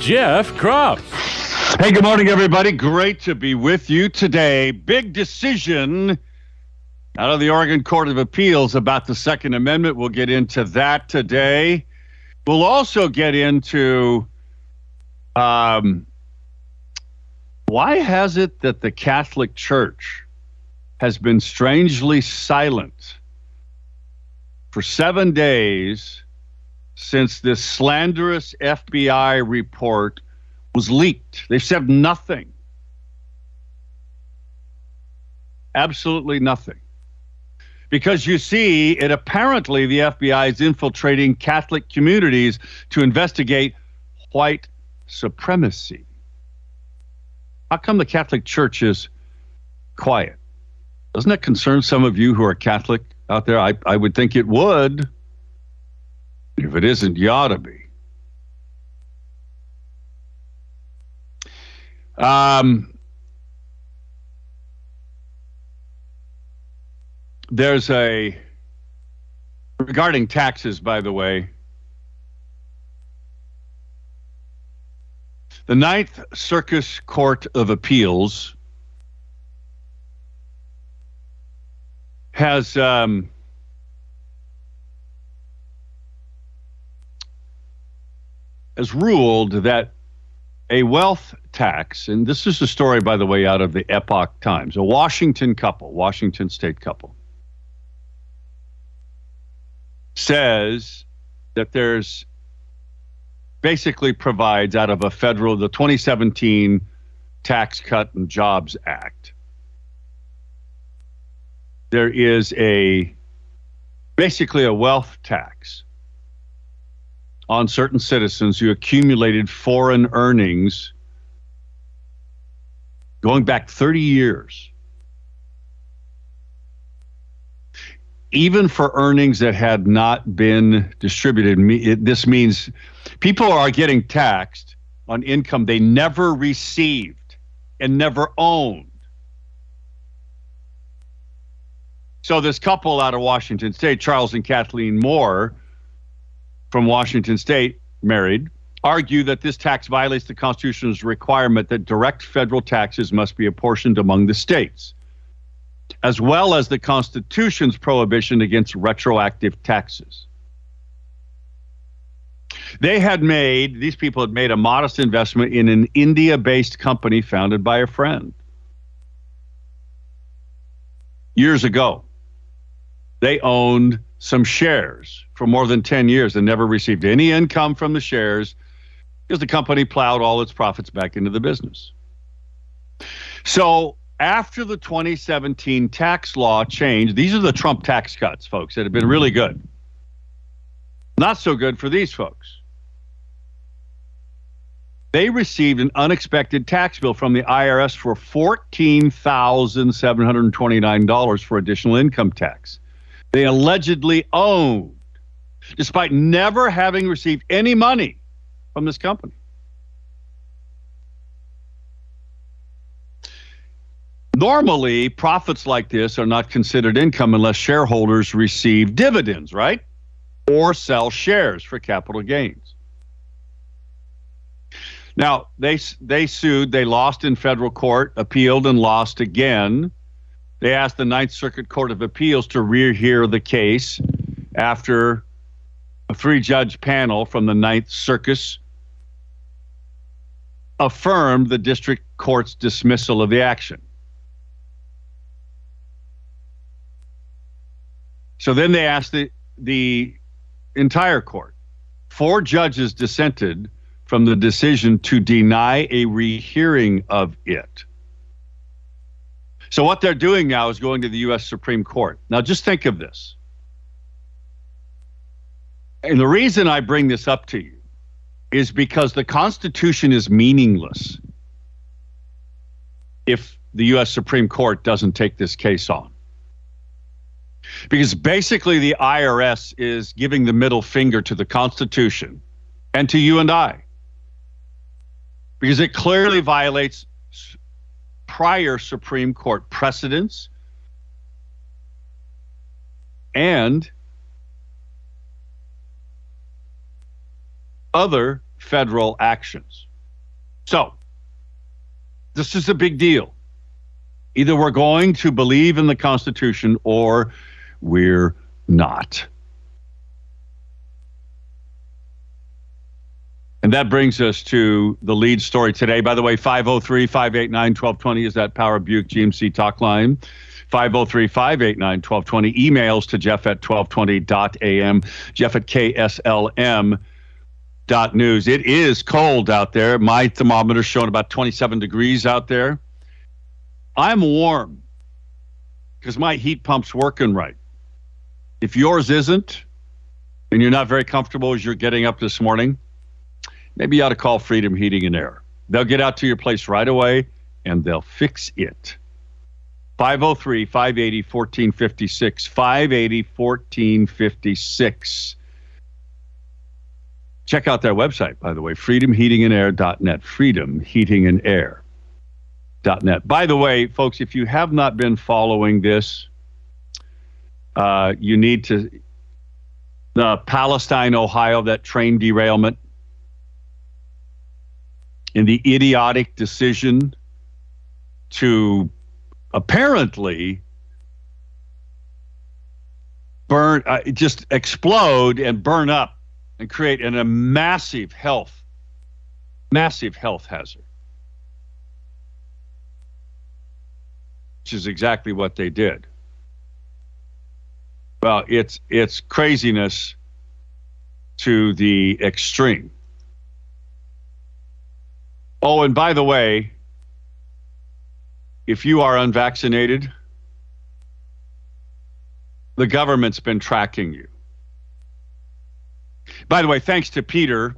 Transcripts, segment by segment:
Jeff Kropf. Hey, good morning, everybody. Great to be with you today. Big decision out of the Oregon Court of Appeals about the Second Amendment. We'll get into that today. We'll also get into um, why has it that the Catholic Church has been strangely silent for seven days since this slanderous FBI report was leaked? They've said nothing. Absolutely nothing. Because you see, it apparently the FBI is infiltrating Catholic communities to investigate white supremacy. How come the Catholic Church is quiet? Doesn't that concern some of you who are Catholic out there? I, I would think it would. If it isn't, you ought to be. Um, there's a regarding taxes, by the way. The Ninth Circuit Court of Appeals has um, has ruled that a wealth tax, and this is a story, by the way, out of the Epoch Times, a Washington couple, Washington state couple, says that there's basically provides out of a federal, the 2017 Tax Cut and Jobs Act. There is a basically a wealth tax on certain citizens who accumulated foreign earnings going back 30 years. Even for earnings that had not been distributed, this means People are getting taxed on income they never received and never owned. So, this couple out of Washington State, Charles and Kathleen Moore from Washington State, married, argue that this tax violates the Constitution's requirement that direct federal taxes must be apportioned among the states, as well as the Constitution's prohibition against retroactive taxes. They had made, these people had made a modest investment in an India based company founded by a friend years ago. They owned some shares for more than 10 years and never received any income from the shares because the company plowed all its profits back into the business. So, after the 2017 tax law changed, these are the Trump tax cuts, folks, that have been really good. Not so good for these folks they received an unexpected tax bill from the IRS for $14,729 for additional income tax. They allegedly owned, despite never having received any money from this company. Normally, profits like this are not considered income unless shareholders receive dividends, right? Or sell shares for capital gains. Now they they sued. They lost in federal court, appealed and lost again. They asked the Ninth Circuit Court of Appeals to rehear the case after a three-judge panel from the Ninth Circus affirmed the district court's dismissal of the action. So then they asked the the entire court. Four judges dissented from the decision to deny a rehearing of it. So, what they're doing now is going to the U.S. Supreme Court. Now, just think of this. And the reason I bring this up to you is because the Constitution is meaningless if the U.S. Supreme Court doesn't take this case on. Because basically, the IRS is giving the middle finger to the Constitution and to you and I. Because it clearly violates prior Supreme Court precedents and other federal actions. So, this is a big deal. Either we're going to believe in the Constitution or we're not. And that brings us to the lead story today. By the way, 503 589 1220 is that Power Buick GMC talk line. 503 589 1220. Emails to Jeff at 1220.am, Jeff at KSLM. Dot news. It is cold out there. My thermometer showing about 27 degrees out there. I'm warm because my heat pump's working right. If yours isn't, and you're not very comfortable as you're getting up this morning, maybe you ought to call Freedom Heating and Air. They'll get out to your place right away and they'll fix it. 503 580 1456. 580 1456. Check out their website, by the way, freedomheatingandair.net. Freedomheatingandair.net. By the way, folks, if you have not been following this, uh, you need to. The Palestine, Ohio, that train derailment, in the idiotic decision to apparently burn, uh, just explode and burn up and create an, a massive health, massive health hazard. Which is exactly what they did. Well, it's it's craziness to the extreme. Oh, and by the way, if you are unvaccinated, the government's been tracking you. By the way, thanks to Peter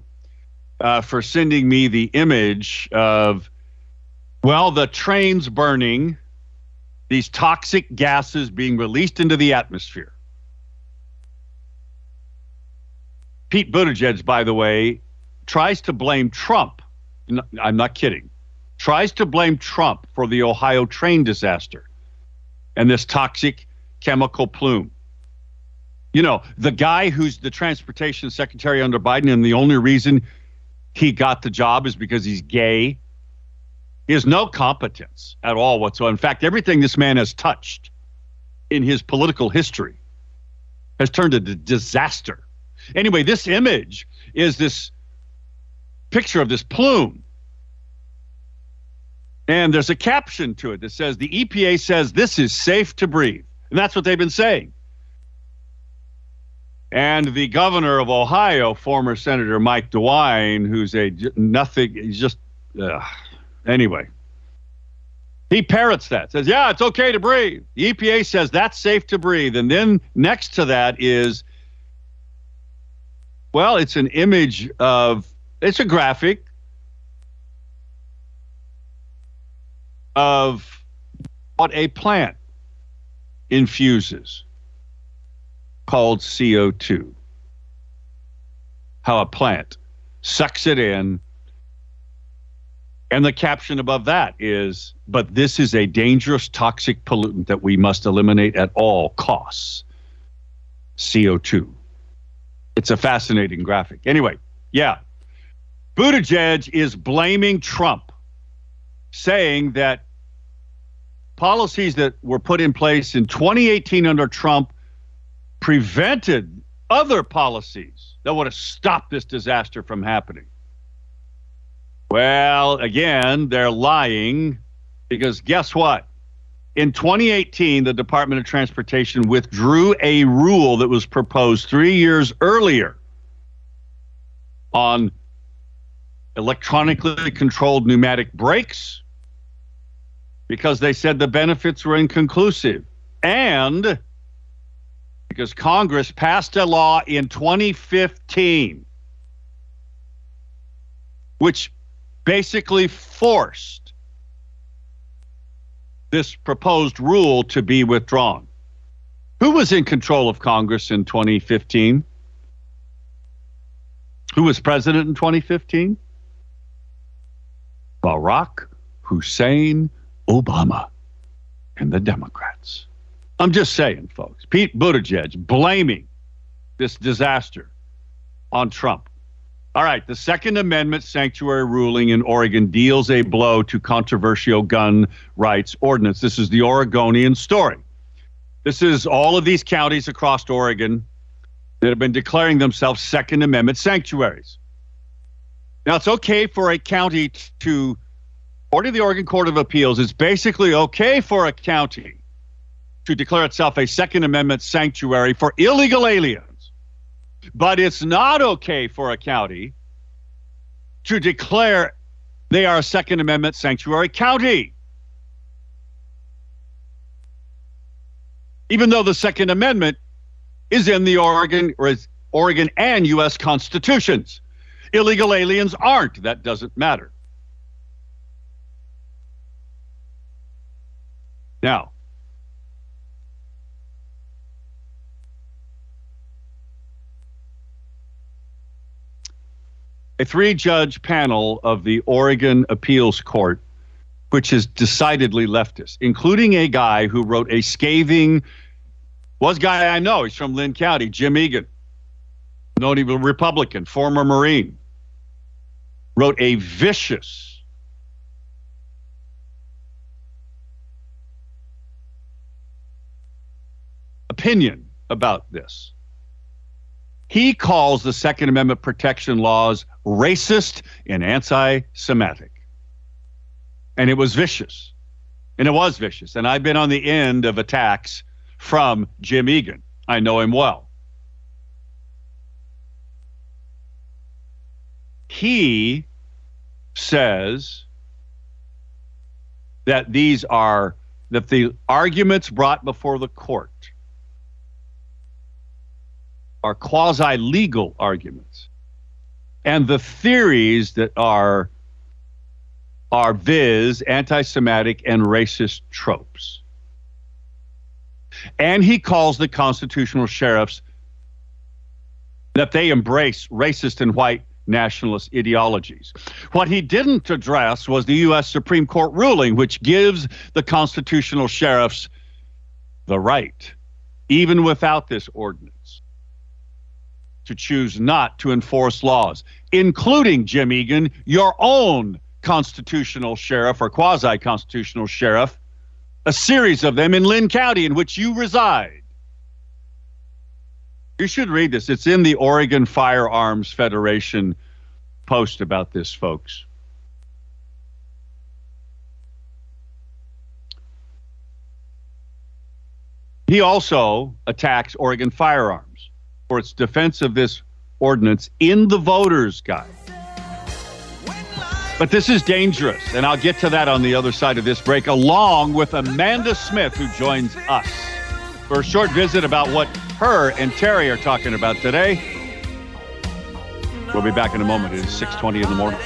uh, for sending me the image of, well, the trains burning, these toxic gases being released into the atmosphere. Pete Buttigieg, by the way, tries to blame Trump. I'm not kidding. Tries to blame Trump for the Ohio train disaster and this toxic chemical plume. You know, the guy who's the transportation secretary under Biden, and the only reason he got the job is because he's gay. He has no competence at all whatsoever. In fact, everything this man has touched in his political history has turned into disaster. Anyway, this image is this picture of this plume. And there's a caption to it that says the EPA says this is safe to breathe. And that's what they've been saying. And the governor of Ohio, former Senator Mike DeWine, who's a nothing, he's just, uh, anyway, he parrots that, says, yeah, it's okay to breathe. The EPA says that's safe to breathe. And then next to that is, well, it's an image of, it's a graphic of what a plant infuses called CO2. How a plant sucks it in. And the caption above that is, but this is a dangerous toxic pollutant that we must eliminate at all costs. CO2. It's a fascinating graphic. Anyway, yeah. Buttigieg is blaming Trump, saying that policies that were put in place in 2018 under Trump prevented other policies that would have stopped this disaster from happening. Well, again, they're lying because guess what? In 2018, the Department of Transportation withdrew a rule that was proposed three years earlier on electronically controlled pneumatic brakes because they said the benefits were inconclusive. And because Congress passed a law in 2015 which basically forced this proposed rule to be withdrawn. Who was in control of Congress in 2015? Who was president in 2015? Barack Hussein Obama and the Democrats. I'm just saying, folks. Pete Buttigieg blaming this disaster on Trump. All right, the Second Amendment sanctuary ruling in Oregon deals a blow to controversial gun rights ordinance. This is the Oregonian story. This is all of these counties across Oregon that have been declaring themselves Second Amendment sanctuaries. Now, it's okay for a county to, according to the Oregon Court of Appeals, it's basically okay for a county to declare itself a Second Amendment sanctuary for illegal aliens. But it's not okay for a county to declare they are a Second Amendment sanctuary county. Even though the Second Amendment is in the Oregon or is Oregon and U.S. constitutions. Illegal aliens aren't. That doesn't matter. Now, a three judge panel of the Oregon Appeals Court, which is decidedly leftist, including a guy who wrote a scathing was guy I know. He's from Linn County, Jim Egan, notable Republican, former Marine. Wrote a vicious opinion about this. He calls the Second Amendment protection laws racist and anti Semitic. And it was vicious. And it was vicious. And I've been on the end of attacks from Jim Egan. I know him well. He says that these are that the arguments brought before the court are quasi legal arguments. And the theories that are are viz anti-semitic and racist tropes. And he calls the constitutional sheriffs that they embrace racist and white nationalist ideologies. What he didn't address was the U.S. Supreme Court ruling, which gives the constitutional sheriffs the right, even without this ordinance, to choose not to enforce laws, including, Jim Egan, your own constitutional sheriff or quasi constitutional sheriff a series of them in Linn County, in which you reside. You should read this. It's in the Oregon Firearms Federation post about this, folks. He also attacks Oregon Firearms for its defense of this ordinance in the voters' guide. But this is dangerous, and I'll get to that on the other side of this break, along with Amanda Smith, who joins us for a short visit about what her and Terry are talking about today. We'll be back in a moment. It is 6:20 in the morning.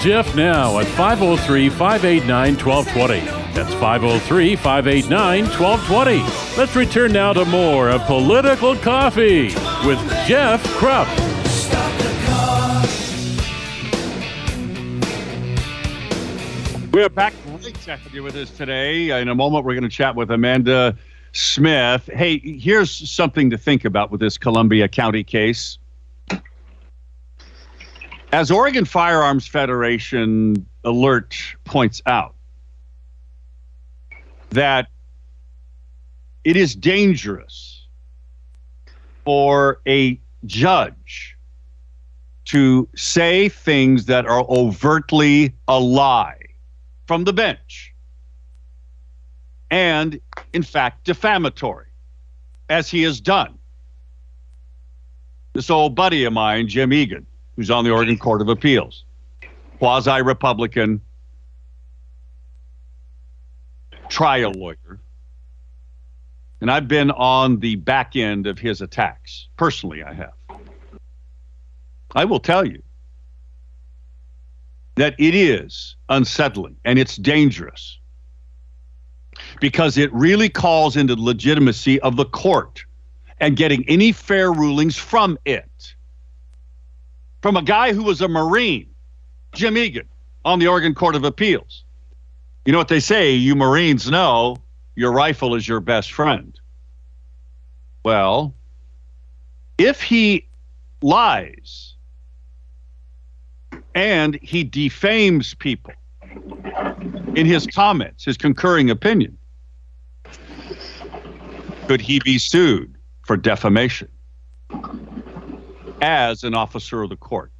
Jeff now at 503 589 1220. That's 503 589 1220. Let's return now to more of Political Coffee with Jeff Kropf. We're back. To have you with us today. In a moment, we're going to chat with Amanda Smith. Hey, here's something to think about with this Columbia County case. As Oregon Firearms Federation alert points out, that it is dangerous for a judge to say things that are overtly a lie from the bench and, in fact, defamatory, as he has done. This old buddy of mine, Jim Egan, who's on the Oregon Court of Appeals, quasi Republican, trial lawyer. And I've been on the back end of his attacks. Personally, I have. I will tell you that it is unsettling and it's dangerous because it really calls into the legitimacy of the court and getting any fair rulings from it. From a guy who was a Marine, Jim Egan, on the Oregon Court of Appeals. You know what they say, you Marines know your rifle is your best friend. Well, if he lies and he defames people in his comments, his concurring opinion, could he be sued for defamation as an officer of the court?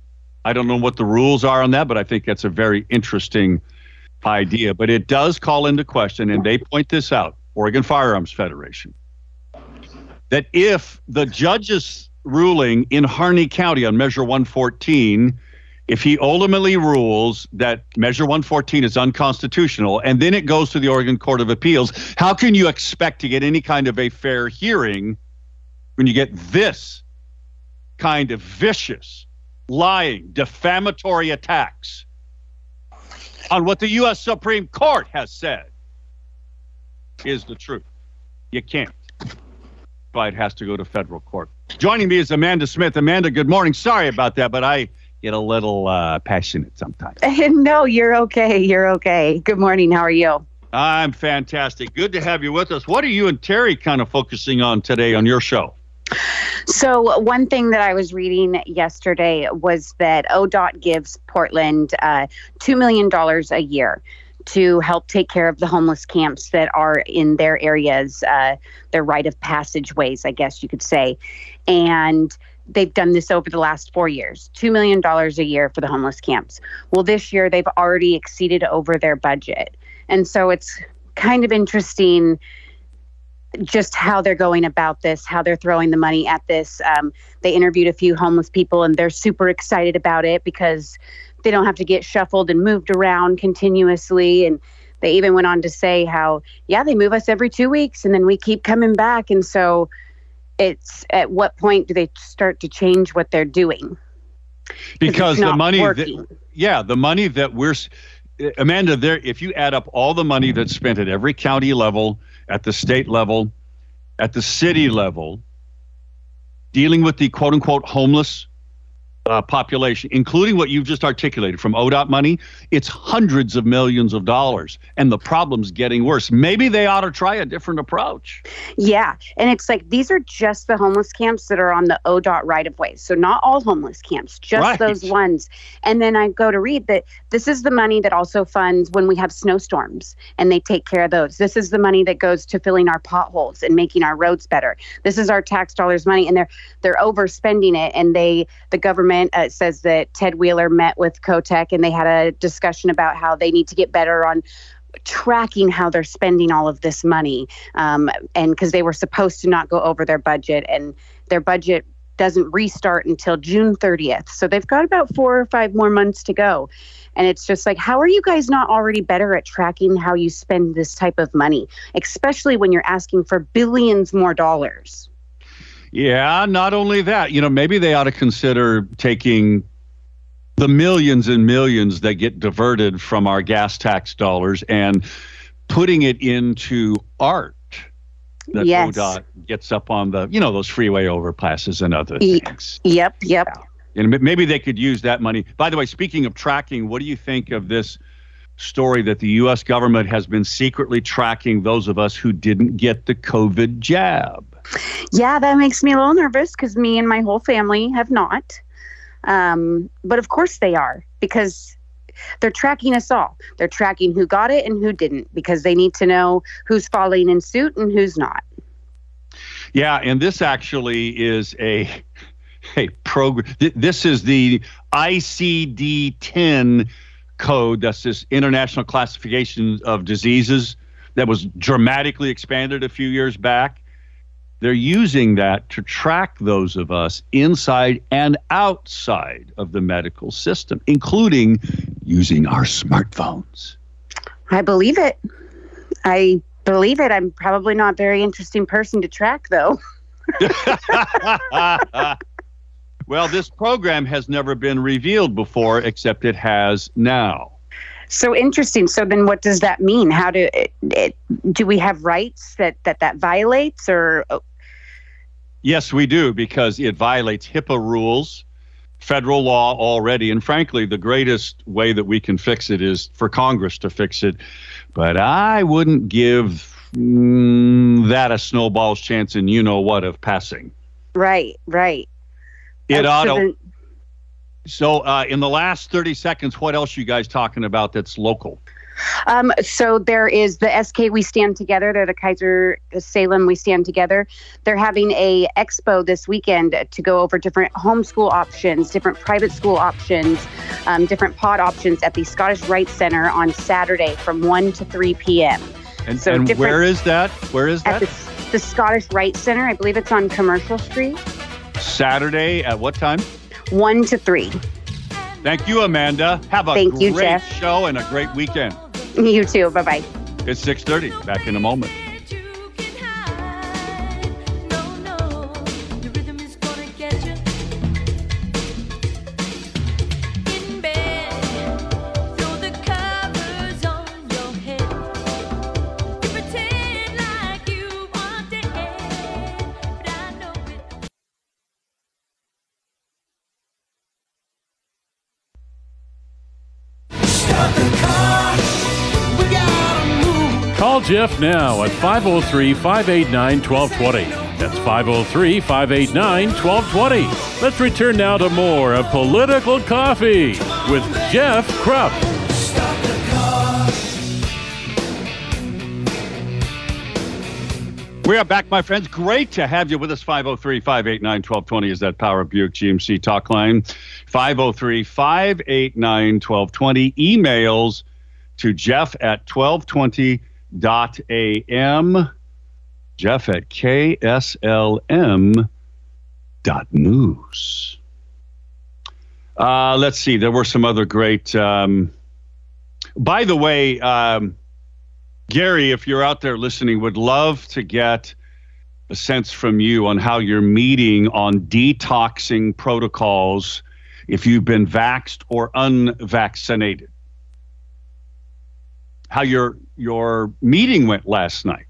I don't know what the rules are on that, but I think that's a very interesting idea. But it does call into question, and they point this out, Oregon Firearms Federation, that if the judge's ruling in Harney County on Measure 114 if he ultimately rules that Measure 114 is unconstitutional and then it goes to the Oregon Court of Appeals, how can you expect to get any kind of a fair hearing when you get this kind of vicious, lying, defamatory attacks on what the U.S. Supreme Court has said is the truth? You can't. But it has to go to federal court. Joining me is Amanda Smith. Amanda, good morning. Sorry about that, but I get a little uh, passionate sometimes. no, you're okay. You're okay. Good morning. How are you? I'm fantastic. Good to have you with us. What are you and Terry kind of focusing on today on your show? So, one thing that I was reading yesterday was that ODOT gives Portland uh, $2 million a year to help take care of the homeless camps that are in their areas, uh, their right of passageways, I guess you could say. And they've done this over the last four years $2 million a year for the homeless camps. Well, this year they've already exceeded over their budget. And so it's kind of interesting just how they're going about this, how they're throwing the money at this. Um, they interviewed a few homeless people and they're super excited about it because they don't have to get shuffled and moved around continuously. And they even went on to say how, yeah, they move us every two weeks and then we keep coming back. And so, it's at what point do they start to change what they're doing? Because the money, that, yeah, the money that we're, Amanda, there, if you add up all the money that's spent at every county level, at the state level, at the city level, dealing with the quote unquote homeless uh, population, including what you've just articulated from ODOT money, it's hundreds of millions of dollars, and the problem's getting worse. Maybe they ought to try a different approach. Yeah, and it's like these are just the homeless camps that are on the ODOT right of way. So not all homeless camps, just right. those ones. And then I go to read that this is the money that also funds when we have snowstorms, and they take care of those. This is the money that goes to filling our potholes and making our roads better. This is our tax dollars money, and they're they're overspending it, and they the government government. Uh, says that Ted Wheeler met with COTEC and they had a discussion about how they need to get better on tracking how they're spending all of this money um, and because they were supposed to not go over their budget and their budget doesn't restart until June 30th. So they've got about four or five more months to go. And it's just like, how are you guys not already better at tracking how you spend this type of money, especially when you're asking for billions more dollars? Yeah, not only that, you know, maybe they ought to consider taking the millions and millions that get diverted from our gas tax dollars and putting it into art that yes. ODOT gets up on the, you know, those freeway overpasses and other things. Yep, yep. And maybe they could use that money. By the way, speaking of tracking, what do you think of this story that the U.S. government has been secretly tracking those of us who didn't get the COVID jab? Yeah, that makes me a little nervous because me and my whole family have not. Um, but of course they are because they're tracking us all. They're tracking who got it and who didn't because they need to know who's falling in suit and who's not. Yeah, and this actually is a a program. Th- this is the ICD 10 code. That's this international classification of diseases that was dramatically expanded a few years back. They're using that to track those of us inside and outside of the medical system, including using our smartphones. I believe it. I believe it. I'm probably not a very interesting person to track, though. well, this program has never been revealed before, except it has now. So interesting. So then, what does that mean? How do it, it, do we have rights that that that violates, or Yes, we do because it violates HIPAA rules, federal law already. And frankly, the greatest way that we can fix it is for Congress to fix it. But I wouldn't give mm, that a snowball's chance in you know what of passing. Right, right. It ought to. So, uh, in the last 30 seconds, what else are you guys talking about that's local? Um, so there is the SK We Stand Together. They're the Keizer Salem We Stand Together. They're having a expo this weekend to go over different homeschool options, different private school options, um, different pod options at the Scottish Rite Center on Saturday from 1 to 3 p.m. And, so and where is that? Where is that? At the, the Scottish Rite Center. I believe it's on Commercial Street. Saturday at what time? 1 to 3. Thank you, Amanda. Have a Thank great you, show and a great weekend. You too. Bye bye. It's 6:30. Back in a moment. Jeff now at 503 589 1220. That's 503 589 1220. Let's return now to more of Political Coffee with Jeff Kropf. We are back, my friends. Great to have you with us. 503 589 1220 is that Power Buick GMC talk line. 503 589 1220. Emails to Jeff at 1220 dot am jeff at kslm dot news. Uh, let's see there were some other great um, by the way um, gary if you're out there listening would love to get a sense from you on how you're meeting on detoxing protocols if you've been vaxed or unvaccinated how your your meeting went last night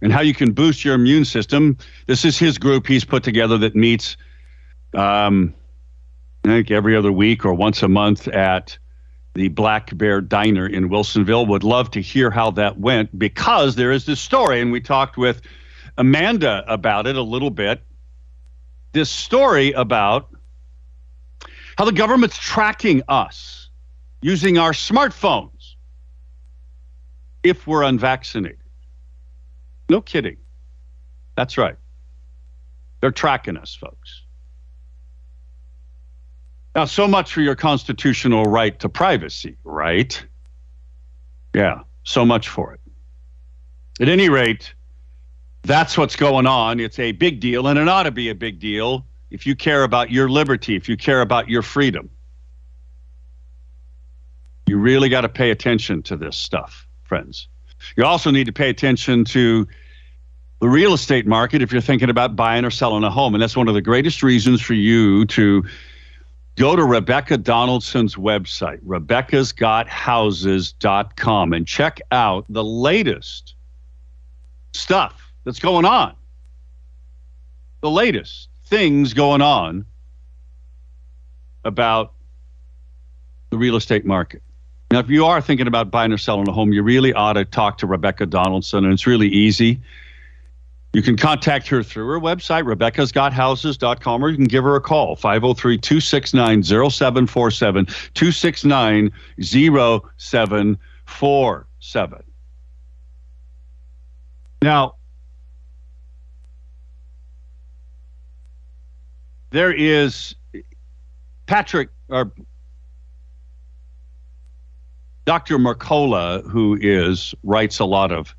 and how you can boost your immune system. This is his group he's put together that meets, um, I think every other week or once a month at the Black Bear Diner in Wilsonville. Would love to hear how that went because there is this story, and we talked with Amanda about it a little bit. This story about how the government's tracking us using our smartphone if we're unvaccinated. No kidding. That's right. They're tracking us, folks. Now, so much for your constitutional right to privacy, right? Yeah, so much for it. At any rate, that's what's going on. It's a big deal, and it ought to be a big deal if you care about your liberty, if you care about your freedom. You really got to pay attention to this stuff friends. You also need to pay attention to the real estate market if you're thinking about buying or selling a home. And that's one of the greatest reasons for you to go to Rebecca Donaldson's website, rebeccasgothouses.com, and check out the latest stuff that's going on. The latest things going on about the real estate market. Now, if you are thinking about buying or selling a home, you really ought to talk to Rebecca Donaldson, and it's really easy. You can contact her through her website, rebeccasgothouses.com, or you can give her a call, 503 269 0747, 269 0747. Now, there is Patrick or Dr. Mercola, who is writes a lot of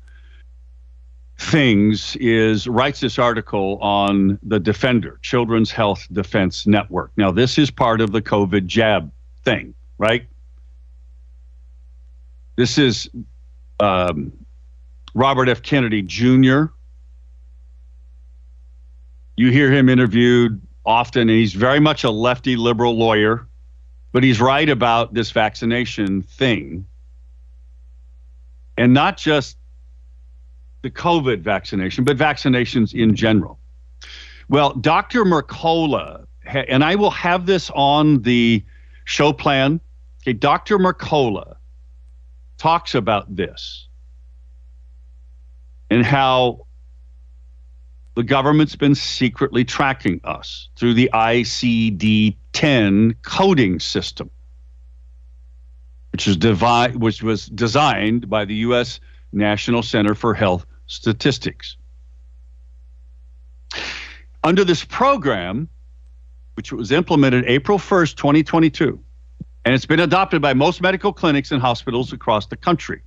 things, is writes this article on the Defender, Children's Health Defense Network. Now, this is part of the COVID jab thing, right? This is um, Robert F. Kennedy Jr. You hear him interviewed often, and he's very much a lefty liberal lawyer, but he's right about this vaccination thing. And not just the COVID vaccination, but vaccinations in general. Well, Dr. Mercola, and I will have this on the show plan. Okay, Dr. Mercola talks about this and how the government's been secretly tracking us through the ICD 10 coding system, which, devi- which was designed by the U.S. National Center for Health Statistics. Under this program, which was implemented April 1st, 2022, and it's been adopted by most medical clinics and hospitals across the country.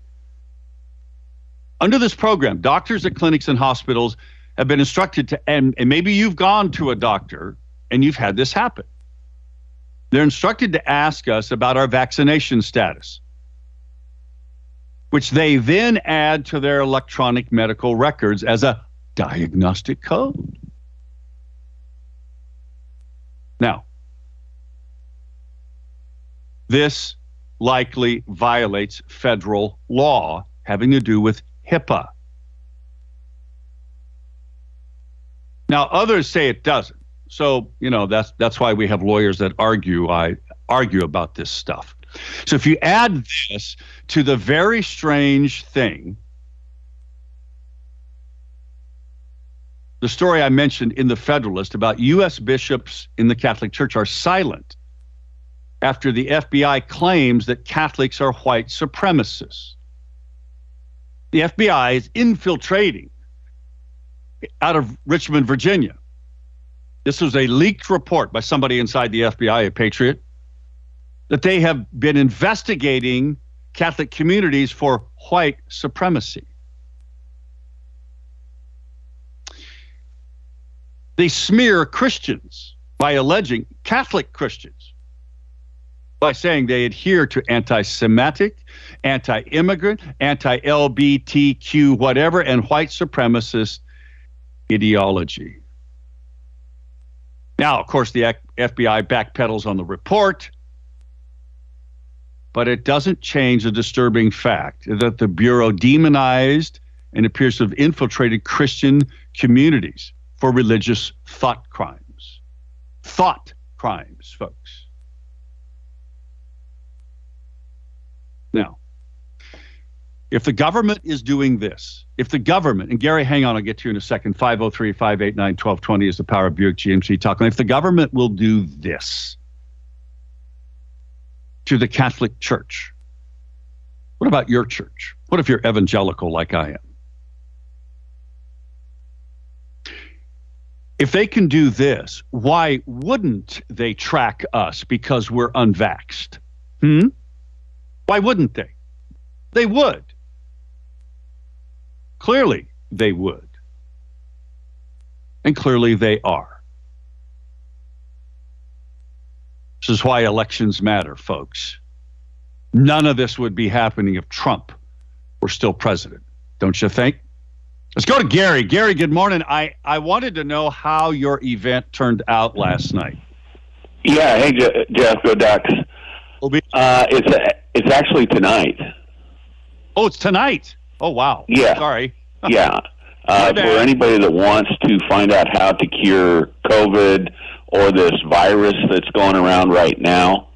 Under this program, doctors at clinics and hospitals have been instructed to, and, and maybe you've gone to a doctor and you've had this happen. They're instructed to ask us about our vaccination status, which they then add to their electronic medical records as a diagnostic code. Now, this likely violates federal law having to do with HIPAA. Now, others say it doesn't. So, you know, that's that's why we have lawyers that argue I argue about this stuff. So if you add this to the very strange thing, the story I mentioned in the Federalist about US bishops in the Catholic Church are silent after the FBI claims that Catholics are white supremacists. The FBI is infiltrating out of Richmond, Virginia. This was a leaked report by somebody inside the FBI, a patriot, that they have been investigating Catholic communities for white supremacy. They smear Christians by alleging Catholic Christians by saying they adhere to anti Semitic, anti immigrant, anti LBTQ, whatever, and white supremacist ideology. Now, of course, the FBI backpedals on the report, but it doesn't change the disturbing fact that the Bureau demonized and appears to have infiltrated Christian communities for religious thought crimes. Thought crimes, folks. Now, if the government is doing this, if the government, and Gary, hang on, I'll get to you in a second. 503 589 1220 is the Power of Buick GMC talk. if the government will do this to the Catholic Church, what about your church? What if you're evangelical like I am? If they can do this, why wouldn't they track us because we're unvaxxed? Hmm? Why wouldn't they? They would. Clearly, they would. And clearly, they are. This is why elections matter, folks. None of this would be happening if Trump were still president, don't you think? Let's go to Gary. Gary, good morning. I, I wanted to know how your event turned out last night. Yeah, hey Jeff, go Ducks. Uh, it's it's actually tonight. Oh, it's tonight. Oh wow. Yeah. Sorry. yeah. Uh, for anybody that wants to find out how to cure COVID or this virus that's going around right now,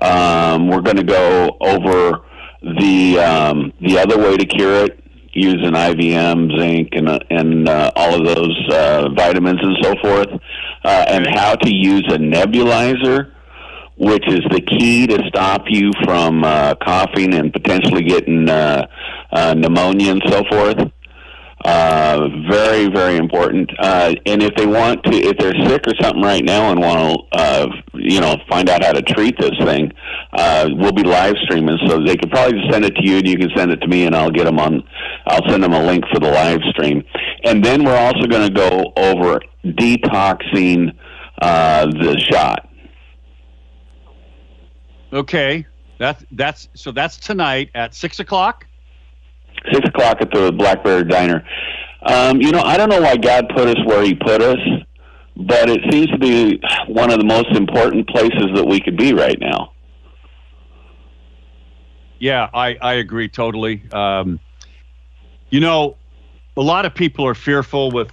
um, we're going to go over the um, the other way to cure it using IVM, zinc, and uh, and uh, all of those uh, vitamins and so forth, uh, and how to use a nebulizer which is the key to stop you from uh, coughing and potentially getting uh, uh, pneumonia and so forth. Uh, very, very important. Uh, and if they want to, if they're sick or something right now and want to, uh, you know, find out how to treat this thing, uh, we'll be live streaming. So they could probably just send it to you, and you can send it to me, and I'll get them on. I'll send them a link for the live stream. And then we're also going to go over detoxing uh, the shot. Okay, that's that's so that's tonight at six o'clock six o'clock at the Black Bear Diner. Um, you know, I don't know why God put us where He put us, but it seems to be one of the most important places that we could be right now. Yeah, I, I agree totally. Um, you know, a lot of people are fearful with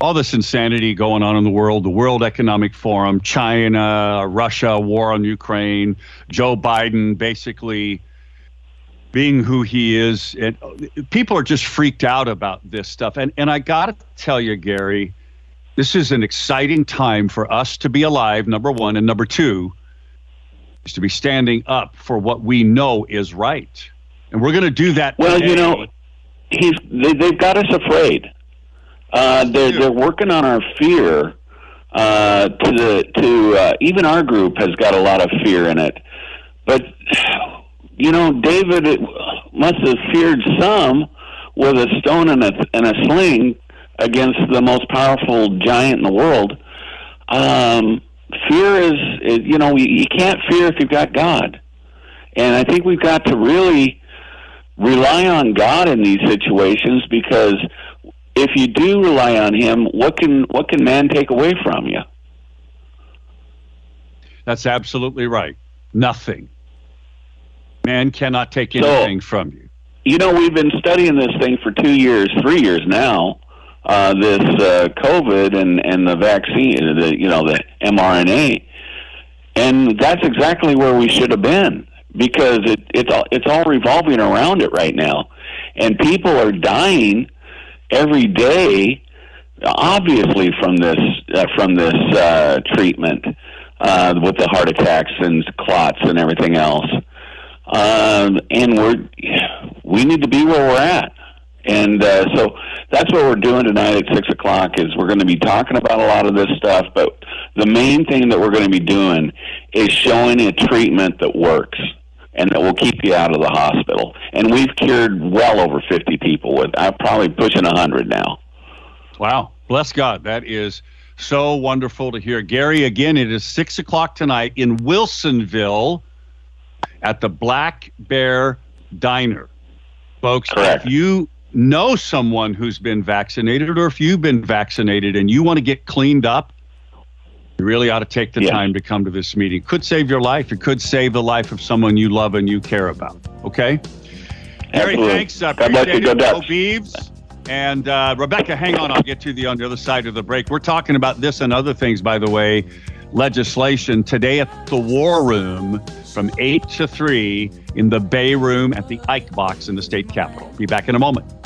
all this insanity going on in the world the World Economic Forum, China, Russia, war on Ukraine, Joe Biden basically being who he is. And people are just freaked out about this stuff. And and I got to tell you, Gary, this is an exciting time for us to be alive. Number one, and number two is to be standing up for what we know is right. And we're going to do that. Well, today. you know, he's they, they've got us afraid. Uh, they're they're working on our fear. Uh, to the to uh, even our group has got a lot of fear in it, but you know, David must have feared some with a stone and a, and a sling against the most powerful giant in the world. Um, fear is, is, you know, you, you can't fear if you've got God. And I think we've got to really rely on God in these situations because if you do rely on Him, what can what can man take away from you? That's absolutely right. Nothing. Man cannot take anything so, from you. You know, we've been studying this thing for two years, three years now. Uh, this uh, COVID and and the vaccine, the you know the mRNA, and that's exactly where we should have been because it, it's all it's all revolving around it right now, and people are dying every day, obviously from this uh, from this uh, treatment uh, with the heart attacks and clots and everything else um, and we're we need to be where we're at. And uh, so that's what we're doing tonight at six o'clock. Is we're going to be talking about a lot of this stuff, but the main thing that we're going to be doing is showing a treatment that works and that will keep you out of the hospital. And we've cured well over fifty people with. I'm probably pushing hundred now. Wow, bless God, that is so wonderful to hear. Gary, again, it is six o'clock tonight in Wilsonville at the Black Bear Diner. Folks, Correct. if you know someone who's been vaccinated or if you've been vaccinated and you want to get cleaned up, you really ought to take the yeah. time to come to this meeting. Could save your life. It could save the life of someone you love and you care about. Okay? Harry, thanks. I appreciate it. Go Beavs. And uh, Rebecca, hang on. I'll get to the on the other side of the break. We're talking about this and other things, by the way, legislation today at the War Room from 8 to 3 in the Bay Room at the Ike Box in the state capitol. Be back in a moment.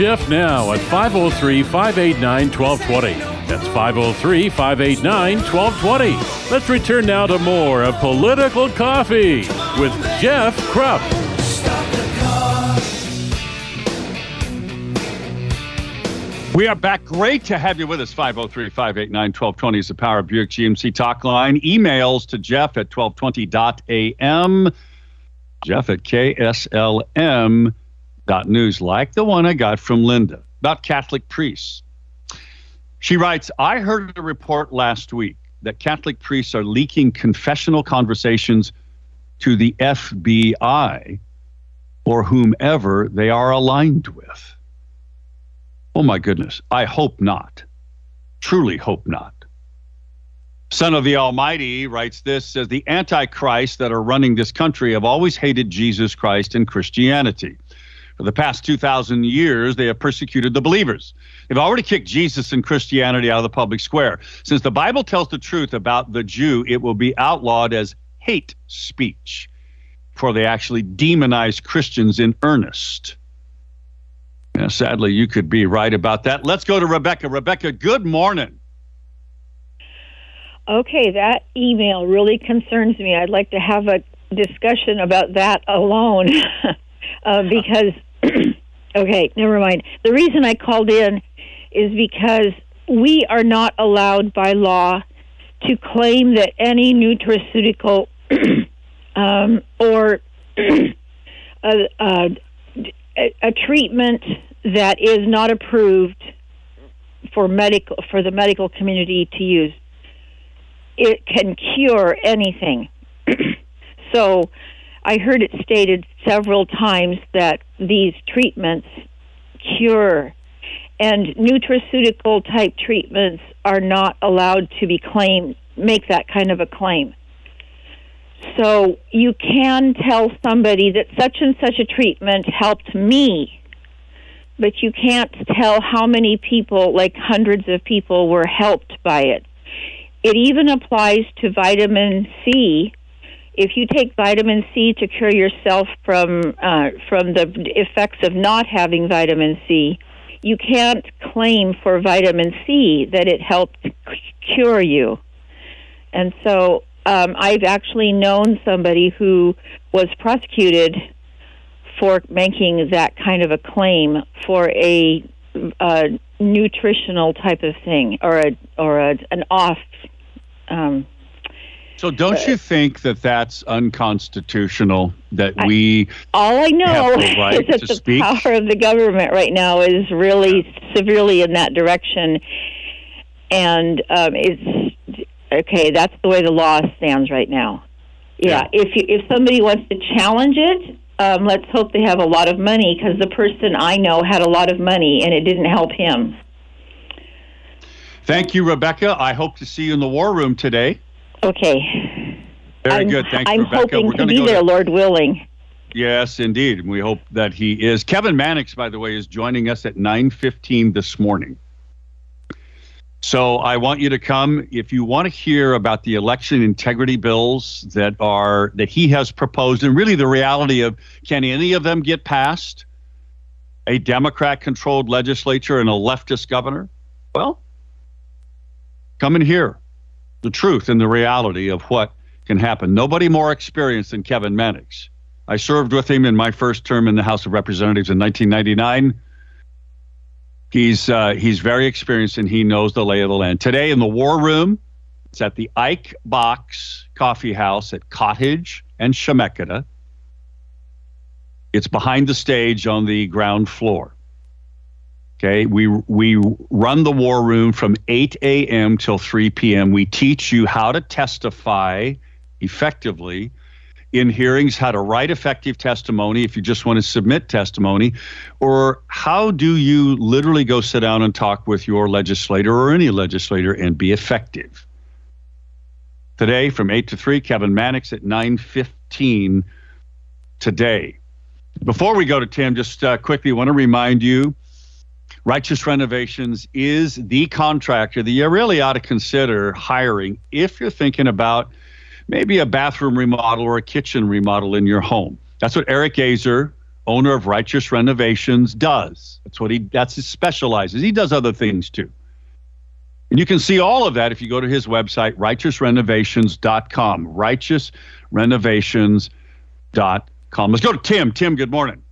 Jeff now at 503 589 1220. That's 503 589 1220. Let's return now to more of Political Coffee with Jeff Kropf. We are back. Great to have you with us. 503 589 1220 is the Power of Buick GMC talk line. Emails to Jeff at 1220.am. Jeff at KSLM news like the one I got from Linda about Catholic priests. She writes, I heard a report last week that Catholic priests are leaking confessional conversations to the FBI or whomever they are aligned with. Oh my goodness, I hope not. Truly hope not. Son of the Almighty writes this says the antichrists that are running this country have always hated Jesus Christ and Christianity. For the past 2,000 years, they have persecuted the believers. They've already kicked Jesus and Christianity out of the public square. Since the Bible tells the truth about the Jew, it will be outlawed as hate speech, for they actually demonize Christians in earnest. Yeah, sadly, you could be right about that. Let's go to Rebecca. Rebecca, good morning. Okay, that email really concerns me. I'd like to have a discussion about that alone uh, because, okay, never mind. The reason I called in is because we are not allowed by law to claim that any nutraceutical um, or a, a, a treatment that is not approved for medical for the medical community to use it can cure anything so i heard it stated several times that these treatments cure and nutraceutical type treatments are not allowed to be claimed make that kind of a claim so you can tell somebody that such and such a treatment helped me, but you can't tell how many people, like hundreds of people, were helped by it. It even applies to vitamin C. If you take vitamin C to cure yourself from uh, from the effects of not having vitamin C, you can't claim for vitamin C that it helped cure you. And so um, I've actually known somebody who was prosecuted for making that kind of a claim for a, a nutritional type of thing or a or a, an off. Um, so don't uh, you think that that's unconstitutional? That we all I know right is that the speak? power of the government right now is really yeah. severely in that direction, and um, it's Okay, that's the way the law stands right now. Yeah, yeah. if you, if somebody wants to challenge it, um, let's hope they have a lot of money because the person I know had a lot of money and it didn't help him. Thank you, Rebecca. I hope to see you in the war room today. Okay. Very I'm, good. Thanks, I'm Rebecca. hoping We're to be there, to... Lord willing. Yes, indeed. We hope that he is. Kevin Mannix, by the way, is joining us at 9:15 this morning. So I want you to come if you want to hear about the election integrity bills that are that he has proposed and really the reality of can any of them get passed? A Democrat controlled legislature and a leftist governor? Well, come and hear the truth and the reality of what can happen. Nobody more experienced than Kevin Mannix. I served with him in my first term in the House of Representatives in 1999. He's uh, he's very experienced and he knows the lay of the land. Today in the War Room, it's at the Ike Box Coffee House at Cottage and Chemeketa. It's behind the stage on the ground floor. Okay, we we run the war room from 8 a.m. till 3 p.m. We teach you how to testify effectively in hearings how to write effective testimony if you just want to submit testimony, or how do you literally go sit down and talk with your legislator or any legislator and be effective? Today from 8 to 3, Kevin Mannix at 9.15 today. Before we go to Tim, just uh, quickly want to remind you Righteous Renovations is the contractor that you really ought to consider hiring if you're thinking about maybe a bathroom remodel or a kitchen remodel in your home. That's what Eric Azer, owner of Righteous Renovations, does. That's what he that's his specializes. He does other things too. And you can see all of that if you go to his website, righteousrenovations.com. Righteousrenovations.com. Let's go to Tim. Tim, good morning.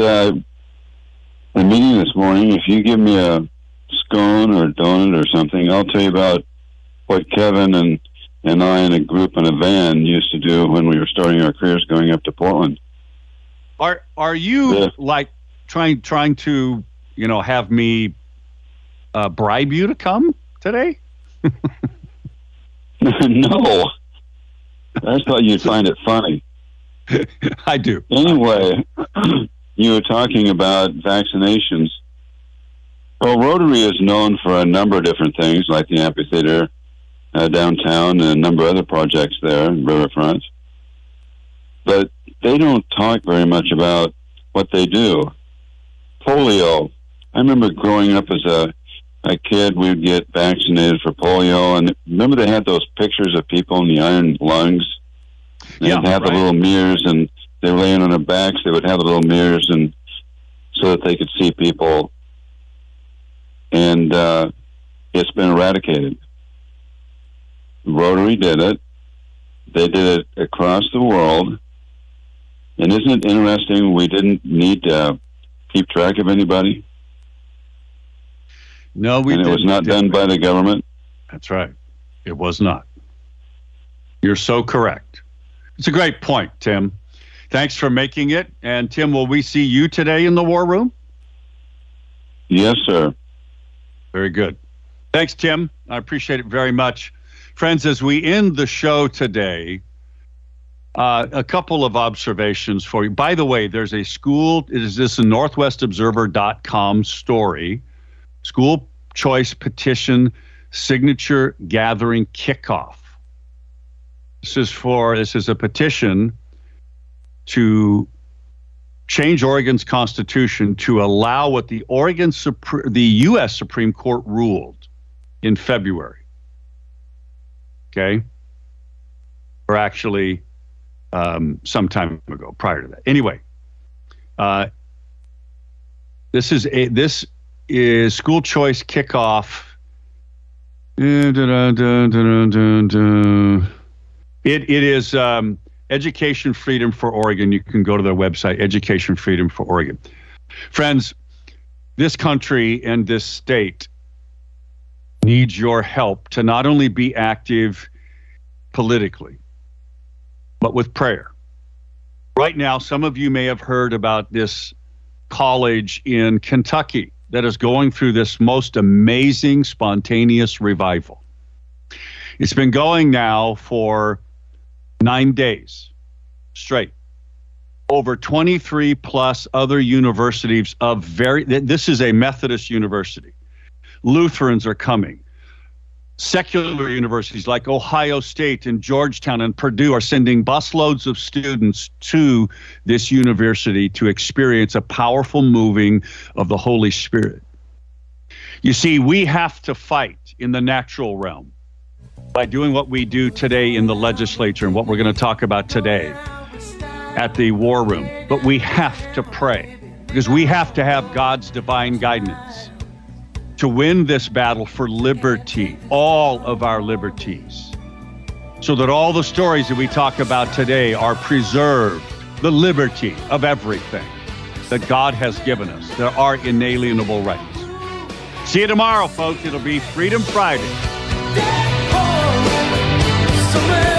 Uh, the meeting this morning, if you give me a scone or a donut or something, I'll tell you about what Kevin and and I and a group in a van used to do when we were starting our careers going up to Portland. Are are you yeah. like trying trying to you know have me uh, bribe you to come today? no, I thought you'd find it funny. I do. Anyway, you were talking about vaccinations. Well, Rotary is known for a number of different things, like the amphitheater uh, downtown and a number of other projects there, riverfront. But they don't talk very much about what they do. Polio. I remember growing up as a a kid, we'd get vaccinated for polio, and remember they had those pictures of people in the iron lungs. They yeah, have right. the little mirrors, and they were laying on their backs. They would have the little mirrors, and so that they could see people. And uh, it's been eradicated. Rotary did it. They did it across the world. And isn't it interesting? We didn't need to keep track of anybody. No, we. And it was not done by the government. That's right. It was not. You're so correct. It's a great point, Tim. Thanks for making it. And Tim, will we see you today in the war room? Yes, sir. Very good. Thanks, Tim. I appreciate it very much. Friends, as we end the show today, uh, a couple of observations for you. By the way, there's a school, is this a northwestobserver.com story, school choice petition signature gathering kickoff. This is for, this is a petition to change Oregon's constitution to allow what the Oregon the U.S. Supreme Court ruled in February. Okay, or actually, um, some time ago, prior to that. Anyway, uh, this is a this is school choice kickoff. It it is um, Education Freedom for Oregon. You can go to their website, Education Freedom for Oregon. Friends, this country and this state needs your help to not only be active politically, but with prayer. Right now, some of you may have heard about this college in Kentucky that is going through this most amazing, spontaneous revival. It's been going now for nine days straight. Over 23 plus other universities of very, this is a Methodist university. Lutherans are coming. Secular universities like Ohio State and Georgetown and Purdue are sending busloads of students to this university to experience a powerful moving of the Holy Spirit. You see, we have to fight in the natural realm by doing what we do today in the legislature and what we're going to talk about today at the war room. But we have to pray because we have to have God's divine guidance to win this battle for liberty, all of our liberties, so that all the stories that we talk about today are preserved, the liberty of everything that God has given us, there are inalienable rights. See you tomorrow, folks. It'll be Freedom Friday. Somewhere